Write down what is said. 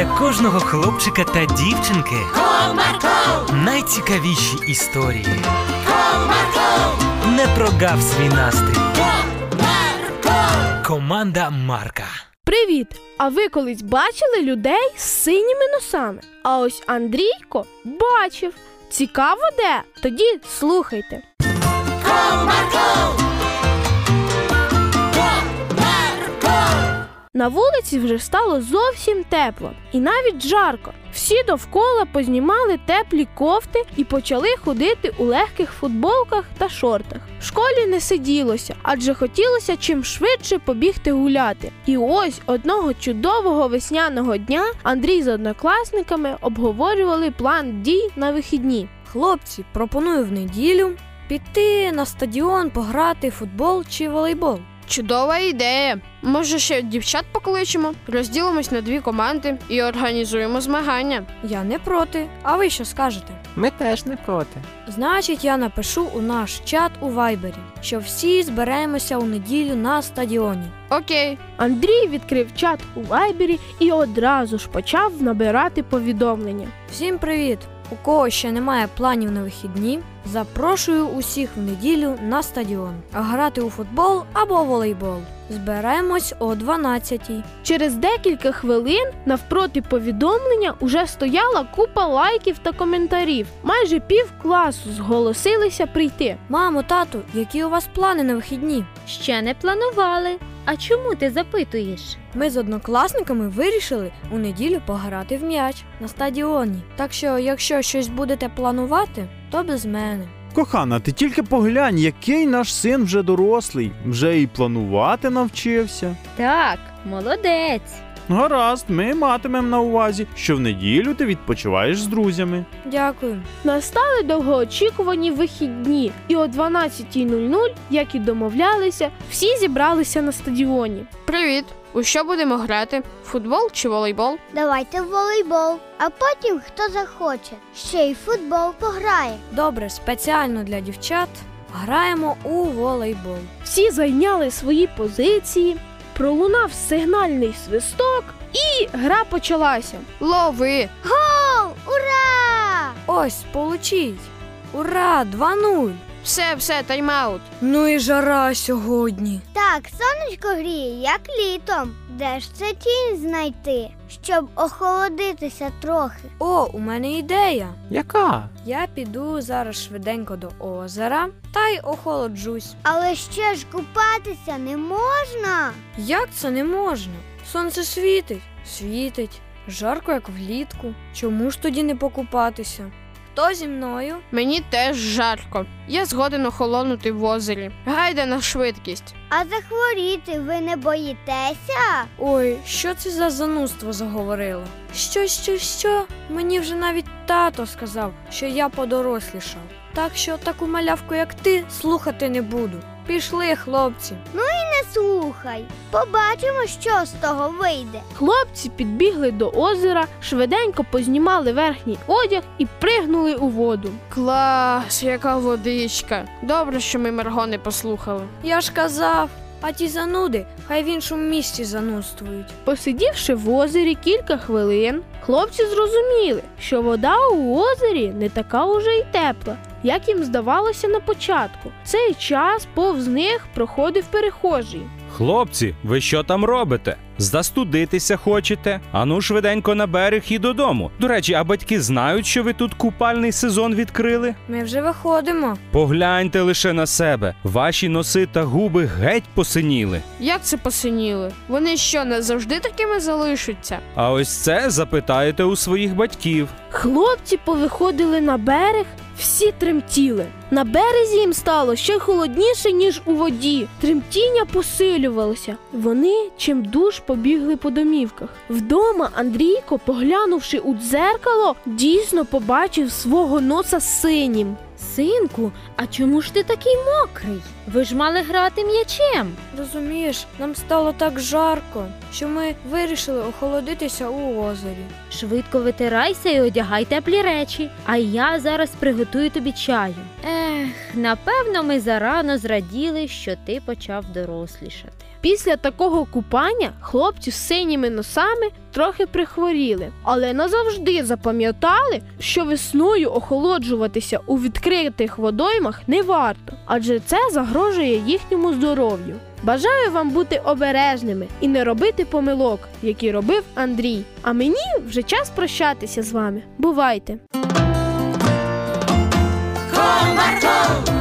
для кожного хлопчика та дівчинки Comarco, найцікавіші історії. Comarco, Не прогав свій настрій. Comarco. Команда Марка. Привіт! А ви колись бачили людей з синіми носами? А ось Андрійко бачив. Цікаво де? Тоді слухайте. На вулиці вже стало зовсім тепло і навіть жарко. Всі довкола познімали теплі кофти і почали ходити у легких футболках та шортах. В школі не сиділося, адже хотілося чим швидше побігти гуляти. І ось одного чудового весняного дня Андрій з однокласниками обговорювали план дій на вихідні. Хлопці, пропоную в неділю піти на стадіон пограти в футбол чи волейбол. Чудова ідея. Може, ще дівчат покличемо, розділимось на дві команди і організуємо змагання. Я не проти. А ви що скажете? Ми теж не проти. Значить, я напишу у наш чат у Вайбері, що всі зберемося у неділю на стадіоні. Окей. Андрій відкрив чат у Вайбері і одразу ж почав набирати повідомлення. Всім привіт! У кого ще немає планів на вихідні, запрошую усіх в неділю на стадіон. Грати у футбол або волейбол. Зберемось о 12-й. Через декілька хвилин навпроти повідомлення уже стояла купа лайків та коментарів. Майже пів класу зголосилися прийти. Мамо, тату, які у вас плани на вихідні? Ще не планували. А чому ти запитуєш? Ми з однокласниками вирішили у неділю пограти в м'яч на стадіоні. Так що, якщо щось будете планувати, то без мене. Кохана, ти тільки поглянь, який наш син вже дорослий, вже і планувати навчився. Так, молодець. Гаразд, ми матимемо на увазі, що в неділю ти відпочиваєш з друзями. Дякую. Настали довгоочікувані вихідні, і о 12.00, як і домовлялися, всі зібралися на стадіоні. Привіт! У що будемо грати? Футбол чи волейбол? Давайте в волейбол, а потім хто захоче. Ще й в футбол пограє. Добре, спеціально для дівчат граємо у волейбол. Всі зайняли свої позиції, пролунав сигнальний свисток, і гра почалася. Лови! Гол! Ура! Ось, получіть! Ура! 2-0! Все, все, тайм-аут. Ну і жара сьогодні. Так, сонечко гріє, як літом. Де ж це тінь знайти, щоб охолодитися трохи? О, у мене ідея. Яка? Я піду зараз швиденько до озера та й охолоджусь. Але ще ж купатися не можна. Як це не можна? Сонце світить, світить, жарко, як влітку. Чому ж тоді не покупатися? Хто зі мною? Мені теж жарко. Я згоден охолонути в озері. Гайда на швидкість. А захворіти ви не боїтеся? Ой, що це за занудство заговорила? Що, що, що? Мені вже навіть тато сказав, що я подорослішав. Так що таку малявку, як ти, слухати не буду. Пішли, хлопці. Ну і Не слухай. Побачимо, що з того вийде. Хлопці підбігли до озера, швиденько познімали верхній одяг і пригнули у воду. Клас, яка водичка. Добре, що ми Марго не послухали. Я ж казав, а ті зануди, хай в іншому місці занудствують. Посидівши в озері кілька хвилин, хлопці зрозуміли, що вода у озері не така уже й тепла, як їм здавалося на початку. Цей час повз них проходив перехожий. Хлопці, ви що там робите? Застудитися хочете? Ану швиденько на берег і додому. До речі, а батьки знають, що ви тут купальний сезон відкрили? Ми вже виходимо. Погляньте лише на себе. Ваші носи та губи геть посиніли. Як це посиніли? Вони що, не завжди такими залишаться? А ось це запитаєте у своїх батьків. Хлопці повиходили на берег, всі тремтіли. На березі їм стало ще холодніше, ніж у воді. Тремтіння посилювалося. Вони чимдуж побігли по домівках. Вдома Андрійко, поглянувши у дзеркало, дійсно побачив свого носа синім. Синку, а чому ж ти такий мокрий? Ви ж мали грати м'ячем. Розумієш, нам стало так жарко, що ми вирішили охолодитися у озері. Швидко витирайся і одягай теплі речі, а я зараз приготую тобі чаю. Ех, напевно, ми зарано зраділи, що ти почав дорослішати. Після такого купання хлопці з синіми носами трохи прихворіли, але назавжди запам'ятали, що весною охолоджуватися у відкритих водоймах не варто, адже це загрожує їхньому здоров'ю. Бажаю вам бути обережними і не робити помилок, які робив Андрій. А мені вже час прощатися з вами. Бувайте! Комарко,